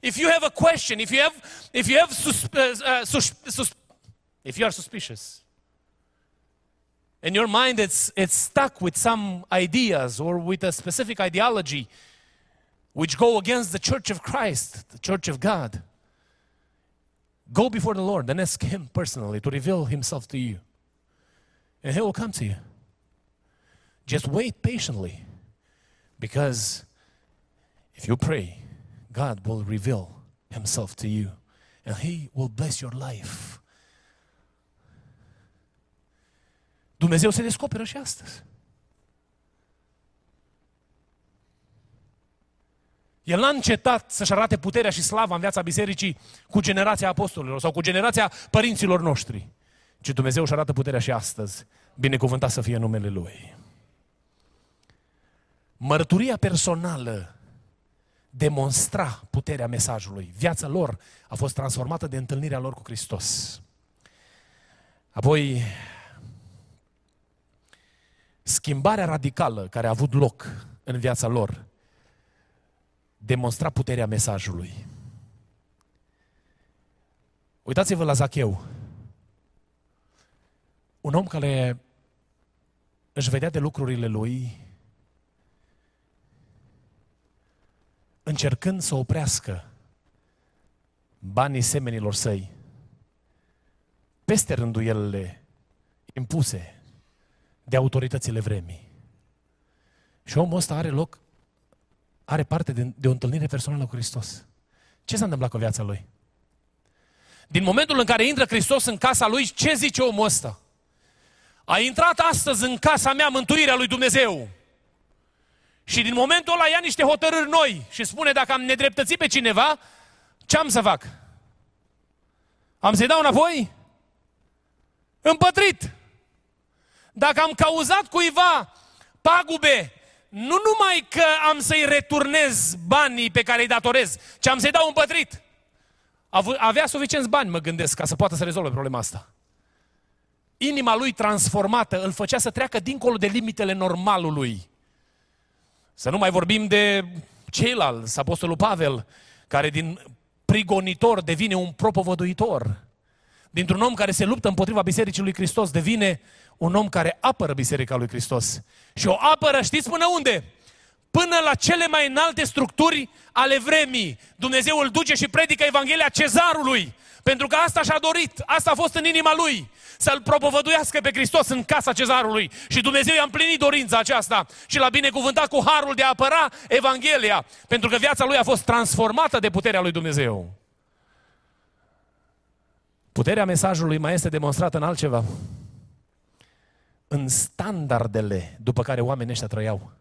If you have a question, if you have, if you have sus, uh, uh, sus, sus, if you are suspicious, in your mind it's, it's stuck with some ideas or with a specific ideology which go against the church of Christ, the church of God. Go before the Lord and ask Him personally to reveal Himself to you. And He will come to you. Just wait patiently because if you pray, God will reveal Himself to you And He will bless your life. Dumnezeu se descoperă și astăzi. El n-a încetat să-și arate puterea și slava în viața bisericii cu generația apostolilor sau cu generația părinților noștri, ci Dumnezeu își arată puterea și astăzi. Binecuvântat să fie numele Lui. Mărturia personală demonstra puterea mesajului. Viața lor a fost transformată de întâlnirea lor cu Hristos. Apoi, schimbarea radicală care a avut loc în viața lor demonstra puterea mesajului. Uitați-vă la Zacheu. Un om care își vedea de lucrurile lui, încercând să oprească banii semenilor săi, peste rânduielile impuse de autoritățile vremii. Și omul ăsta are loc, are parte de, de o întâlnire personală cu Hristos. Ce s-a întâmplat cu viața lui? Din momentul în care intră Hristos în casa lui, ce zice omul ăsta? A intrat astăzi în casa mea mântuirea lui Dumnezeu. Și din momentul ăla ia niște hotărâri noi și spune dacă am nedreptățit pe cineva, ce am să fac? Am să-i dau înapoi? Împătrit! Dacă am cauzat cuiva pagube, nu numai că am să-i returnez banii pe care îi datorez, ci am să-i dau împătrit. Avea suficienți bani, mă gândesc, ca să poată să rezolve problema asta. Inima lui transformată îl făcea să treacă dincolo de limitele normalului. Să nu mai vorbim de ceilalți, Apostolul Pavel, care din prigonitor devine un propovăduitor. Dintr-un om care se luptă împotriva Bisericii lui Hristos, devine un om care apără Biserica lui Hristos. Și o apără, știți până unde? Până la cele mai înalte structuri ale vremii. Dumnezeu îl duce și predică Evanghelia cezarului. Pentru că asta și-a dorit, asta a fost în inima lui, să-L propovăduiască pe Hristos în casa cezarului. Și Dumnezeu i-a împlinit dorința aceasta și l-a binecuvântat cu harul de a apăra Evanghelia, pentru că viața lui a fost transformată de puterea lui Dumnezeu. Puterea mesajului mai este demonstrată în altceva. În standardele după care oamenii ăștia trăiau.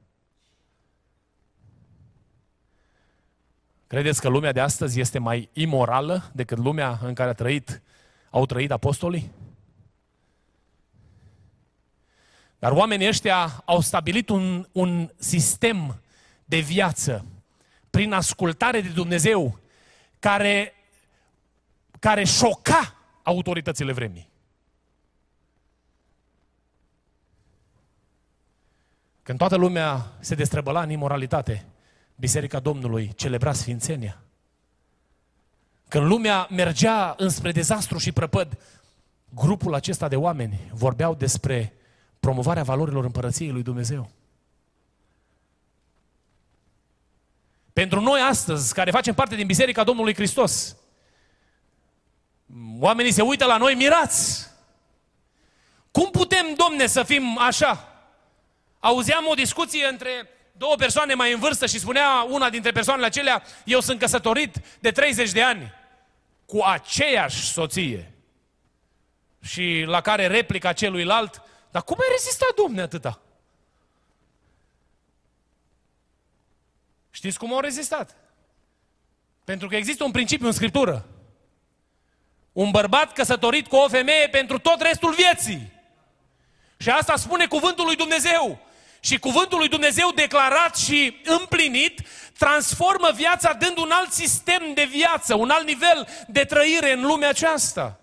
Credeți că lumea de astăzi este mai imorală decât lumea în care a trăit, au trăit apostolii? Dar oamenii ăștia au stabilit un, un sistem de viață prin ascultare de Dumnezeu care, care șoca autoritățile vremii. Când toată lumea se destrăbăla în imoralitate, Biserica Domnului celebra Sfințenia. Când lumea mergea înspre dezastru și prăpăd, grupul acesta de oameni vorbeau despre promovarea valorilor împărăției lui Dumnezeu. Pentru noi astăzi, care facem parte din Biserica Domnului Hristos, oamenii se uită la noi mirați. Cum putem, domne, să fim așa? Auzeam o discuție între două persoane mai în vârstă și spunea una dintre persoanele acelea, eu sunt căsătorit de 30 de ani cu aceeași soție. Și la care replica celuilalt, dar cum ai rezistat, domne, atâta? Știți cum au rezistat? Pentru că există un principiu în Scriptură. Un bărbat căsătorit cu o femeie pentru tot restul vieții. Și asta spune cuvântul lui Dumnezeu. Și cuvântul lui Dumnezeu declarat și împlinit transformă viața dând un alt sistem de viață, un alt nivel de trăire în lumea aceasta.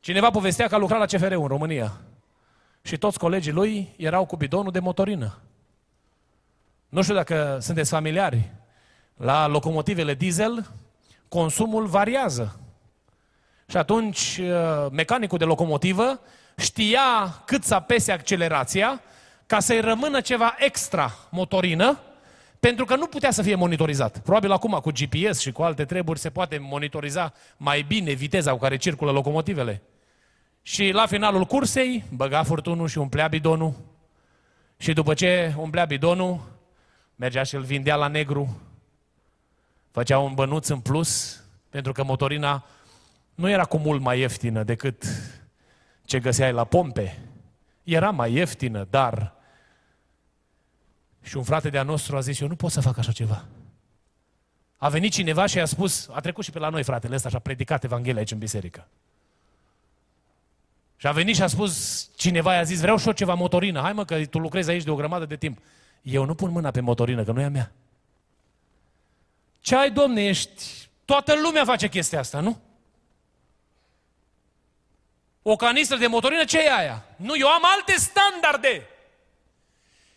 Cineva povestea că a lucrat la CFR în România și toți colegii lui erau cu bidonul de motorină. Nu știu dacă sunteți familiari. La locomotivele diesel, consumul variază. Și atunci, mecanicul de locomotivă știa cât să apese accelerația ca să-i rămână ceva extra motorină, pentru că nu putea să fie monitorizat. Probabil acum cu GPS și cu alte treburi se poate monitoriza mai bine viteza cu care circulă locomotivele. Și la finalul cursei băga furtunul și umplea bidonul. Și după ce umplea bidonul, mergea și îl vindea la negru. Făcea un bănuț în plus, pentru că motorina nu era cu mult mai ieftină decât ce găseai la pompe. Era mai ieftină, dar... Și un frate de-a nostru a zis, eu nu pot să fac așa ceva. A venit cineva și a spus, a trecut și pe la noi fratele ăsta și a predicat Evanghelia aici în biserică. Și a venit și a spus, cineva i-a zis, vreau și eu ceva motorină, hai mă că tu lucrezi aici de o grămadă de timp. Eu nu pun mâna pe motorină, că nu e a mea. Ce ai, domne, ești... Toată lumea face chestia asta, nu? O canistră de motorină, ce e aia? Nu, eu am alte standarde.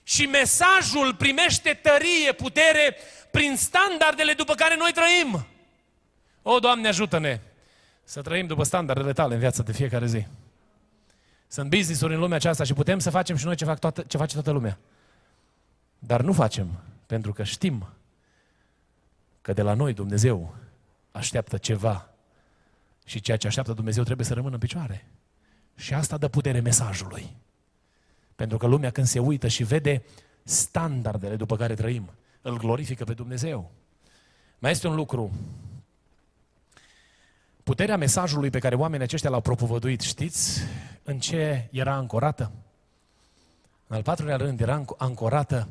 Și mesajul primește tărie, putere prin standardele după care noi trăim. O, Doamne, ajută-ne să trăim după standardele tale în viața de fiecare zi. Sunt business-uri în lumea aceasta și putem să facem și noi ce, fac toată, ce face toată lumea. Dar nu facem, pentru că știm că de la noi Dumnezeu așteaptă ceva și ceea ce așteaptă Dumnezeu trebuie să rămână în picioare. Și asta dă putere mesajului. Pentru că lumea când se uită și vede standardele după care trăim, îl glorifică pe Dumnezeu. Mai este un lucru. Puterea mesajului pe care oamenii aceștia l-au propovăduit, știți în ce era ancorată? În al patrulea rând era ancorată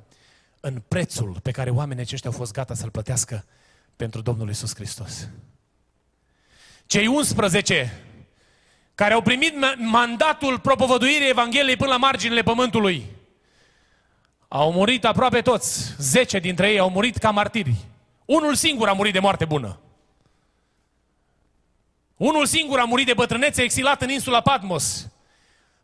în prețul pe care oamenii aceștia au fost gata să-l plătească pentru Domnul Isus Hristos. Cei 11 care au primit mandatul propovăduirii Evangheliei până la marginile pământului, au murit aproape toți. Zece dintre ei au murit ca martiri. Unul singur a murit de moarte bună. Unul singur a murit de bătrânețe exilat în insula Patmos.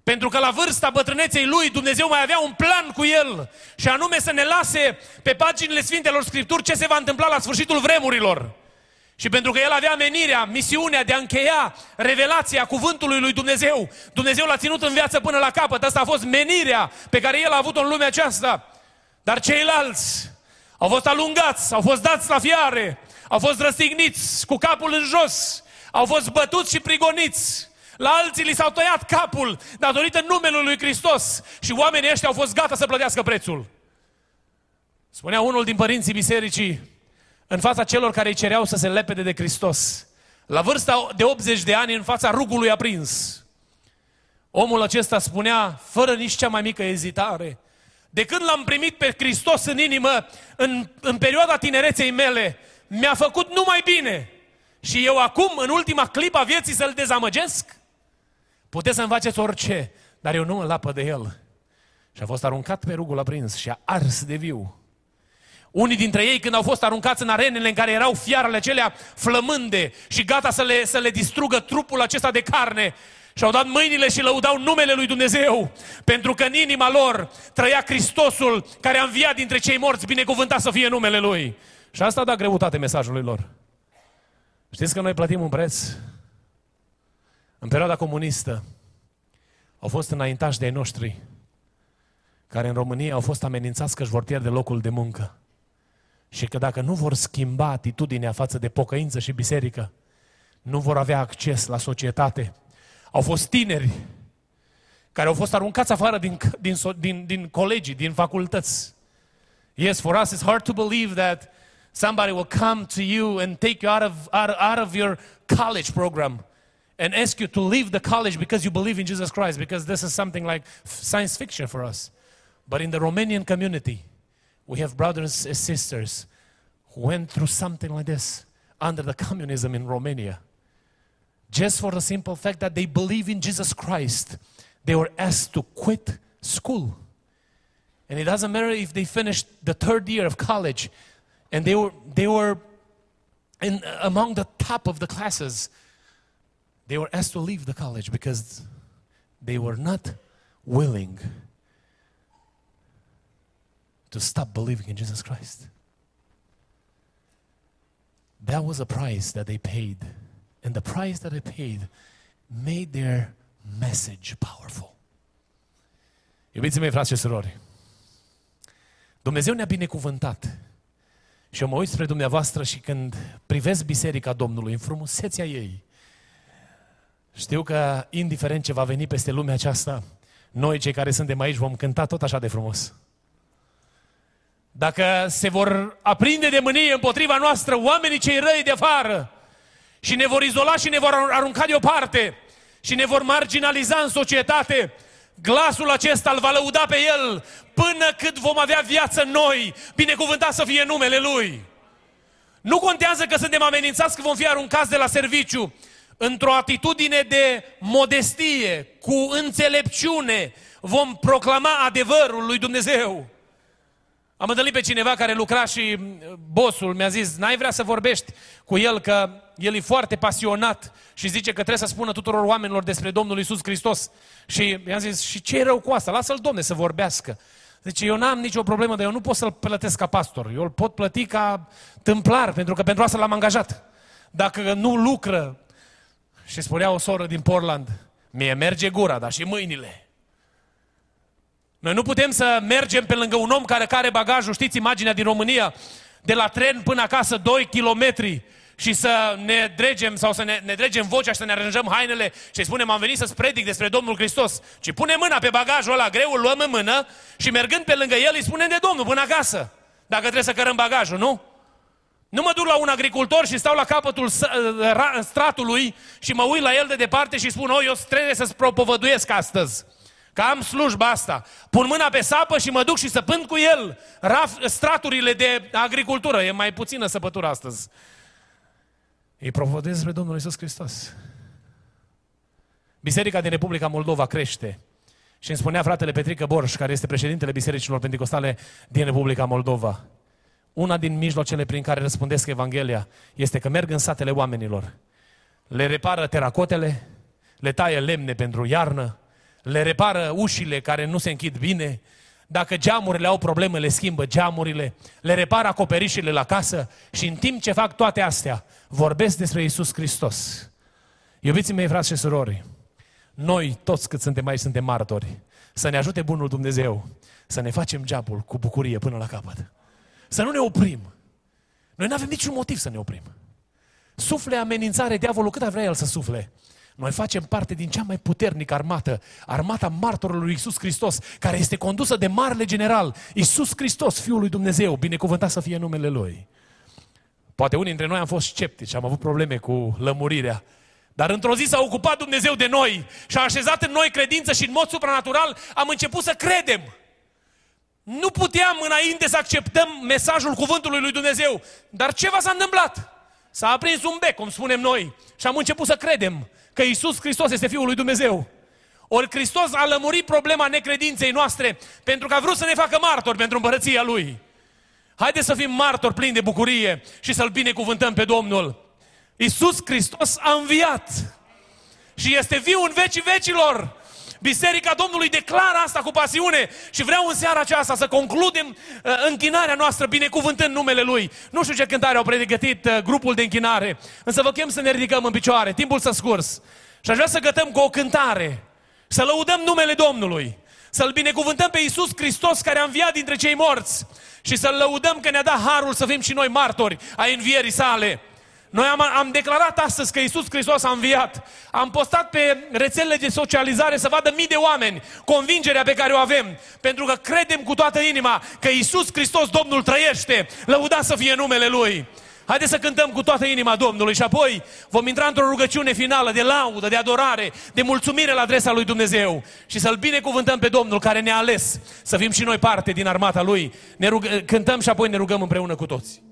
Pentru că la vârsta bătrâneței lui Dumnezeu mai avea un plan cu el și anume să ne lase pe paginile Sfintelor Scripturi ce se va întâmpla la sfârșitul vremurilor. Și pentru că el avea menirea, misiunea de a încheia revelația cuvântului lui Dumnezeu, Dumnezeu l-a ținut în viață până la capăt. Asta a fost menirea pe care el a avut-o în lumea aceasta. Dar ceilalți au fost alungați, au fost dați la fiare, au fost răstigniți cu capul în jos, au fost bătuți și prigoniți. La alții li s-au tăiat capul datorită numelui lui Hristos și oamenii ăștia au fost gata să plătească prețul. Spunea unul din părinții bisericii, în fața celor care îi cereau să se lepede de Hristos. La vârsta de 80 de ani, în fața rugului aprins. Omul acesta spunea, fără nici cea mai mică ezitare, de când l-am primit pe Hristos în inimă, în, în perioada tinereței mele, mi-a făcut numai bine. Și eu acum, în ultima clipă a vieții, să-L dezamăgesc? Puteți să-mi faceți orice, dar eu nu îl lapă de El. Și a fost aruncat pe rugul aprins și a ars de viu. Unii dintre ei, când au fost aruncați în arenele în care erau fiarele acelea flămânde și gata să le, să le distrugă trupul acesta de carne, și-au dat mâinile și lăudau numele lui Dumnezeu, pentru că în inima lor trăia Hristosul care a înviat dintre cei morți, binecuvântat să fie numele Lui. Și asta a dat greutate mesajului lor. Știți că noi plătim un preț? În perioada comunistă au fost înaintași de ai noștri care în România au fost amenințați că își vor pierde locul de muncă și că dacă nu vor schimba atitudinea față de pocăință și biserică, nu vor avea acces la societate. Au fost tineri care au fost aruncați afară din, din, din, din colegii, din facultăți. Yes, for us it's hard to believe that somebody will come to you and take you out of, out, out of your college program and ask you to leave the college because you believe in Jesus Christ, because this is something like science fiction for us. But in the Romanian community, we have brothers and sisters who went through something like this under the communism in Romania. Just for the simple fact that they believe in Jesus Christ, they were asked to quit school. And it doesn't matter if they finished the third year of college and they were, they were in, among the top of the classes. They were asked to leave the college because they were not willing to stop believing in Jesus Christ. That was a price that they paid. And the price that they paid made their message powerful. Iubiții mei, frați și surori, Dumnezeu ne-a binecuvântat. Și eu mă uit spre dumneavoastră și când privesc Biserica Domnului în frumusețea ei, știu că, indiferent ce va veni peste lumea aceasta, noi, cei care suntem aici, vom cânta tot așa de frumos. Dacă se vor aprinde de mânie împotriva noastră oamenii cei răi de afară și ne vor izola și ne vor arunca deoparte și ne vor marginaliza în societate, glasul acesta îl va lăuda pe el până cât vom avea viață noi, binecuvântat să fie numele Lui. Nu contează că suntem amenințați că vom fi aruncați de la serviciu, într-o atitudine de modestie, cu înțelepciune, vom proclama adevărul lui Dumnezeu. Am întâlnit pe cineva care lucra și bosul mi-a zis, n-ai vrea să vorbești cu el că el e foarte pasionat și zice că trebuie să spună tuturor oamenilor despre Domnul Isus Hristos. Și i-am zis, și ce e rău cu asta? Lasă-l, Domne, să vorbească. Deci eu n-am nicio problemă, dar eu nu pot să-l plătesc ca pastor. Eu îl pot plăti ca tâmplar, pentru că pentru asta l-am angajat. Dacă nu lucră, și spunea o soră din Portland, mie merge gura, dar și mâinile. Noi nu putem să mergem pe lângă un om care care bagajul, știți imaginea din România, de la tren până acasă 2 kilometri și să ne dregem sau să ne, ne dregem vocea și să ne aranjăm hainele și spunem am venit să-ți predic despre Domnul Hristos. Ci pune mâna pe bagajul ăla greu, îl luăm în mână și mergând pe lângă el îi spunem de Domnul până acasă. Dacă trebuie să cărăm bagajul, nu? Nu mă duc la un agricultor și stau la capătul stratului și mă uit la el de departe și spun, o, eu trebuie să-ți propovăduiesc astăzi. Că am slujba asta. Pun mâna pe sapă și mă duc și săpând cu el raf, straturile de agricultură. E mai puțină săpătură astăzi. Îi propovăduiesc despre Domnul Iisus Hristos. Biserica din Republica Moldova crește. Și îmi spunea fratele Petrică Borș, care este președintele Bisericilor Pentecostale din Republica Moldova. Una din mijloacele prin care răspundesc Evanghelia este că merg în satele oamenilor. Le repară teracotele, le taie lemne pentru iarnă, le repară ușile care nu se închid bine, dacă geamurile au probleme, le schimbă geamurile, le repară acoperișile la casă și în timp ce fac toate astea, vorbesc despre Isus Hristos. Iubiții mei, frați și surori, noi toți cât suntem aici suntem martori. Să ne ajute Bunul Dumnezeu să ne facem geabul cu bucurie până la capăt. Să nu ne oprim. Noi nu avem niciun motiv să ne oprim. Sufle amenințare diavolul cât ar vrea el să sufle. Noi facem parte din cea mai puternică armată, armata martorului Iisus Hristos, care este condusă de marele general, Iisus Hristos, Fiul lui Dumnezeu, binecuvântat să fie numele Lui. Poate unii dintre noi am fost sceptici, am avut probleme cu lămurirea, dar într-o zi s-a ocupat Dumnezeu de noi și a așezat în noi credință și în mod supranatural am început să credem. Nu puteam înainte să acceptăm mesajul cuvântului lui Dumnezeu. Dar ceva s-a întâmplat? S-a aprins un bec, cum spunem noi, și am început să credem că Isus Hristos este Fiul lui Dumnezeu. Ori Hristos a lămurit problema necredinței noastre pentru că a vrut să ne facă martori pentru împărăția Lui. Haideți să fim martori plini de bucurie și să-L binecuvântăm pe Domnul. Isus Hristos a înviat și este viu în vecii vecilor. Biserica Domnului declară asta cu pasiune și vreau în seara aceasta să concludem uh, închinarea noastră binecuvântând numele Lui. Nu știu ce cântare au pregătit uh, grupul de închinare, însă vă chem să ne ridicăm în picioare. Timpul s-a scurs. Și aș vrea să gătăm cu o cântare, să lăudăm numele Domnului, să-L binecuvântăm pe Iisus Hristos care a înviat dintre cei morți și să-L lăudăm că ne-a dat harul să fim și noi martori a învierii sale. Noi am, am declarat astăzi că Isus Hristos a înviat. Am postat pe rețelele de socializare să vadă mii de oameni convingerea pe care o avem. Pentru că credem cu toată inima că Isus Hristos, Domnul, trăiește. Lăuda să fie numele Lui. Haideți să cântăm cu toată inima Domnului și apoi vom intra într-o rugăciune finală de laudă, de adorare, de mulțumire la adresa lui Dumnezeu și să-L binecuvântăm pe Domnul care ne-a ales să fim și noi parte din armata Lui. Ne rug- cântăm și apoi ne rugăm împreună cu toți.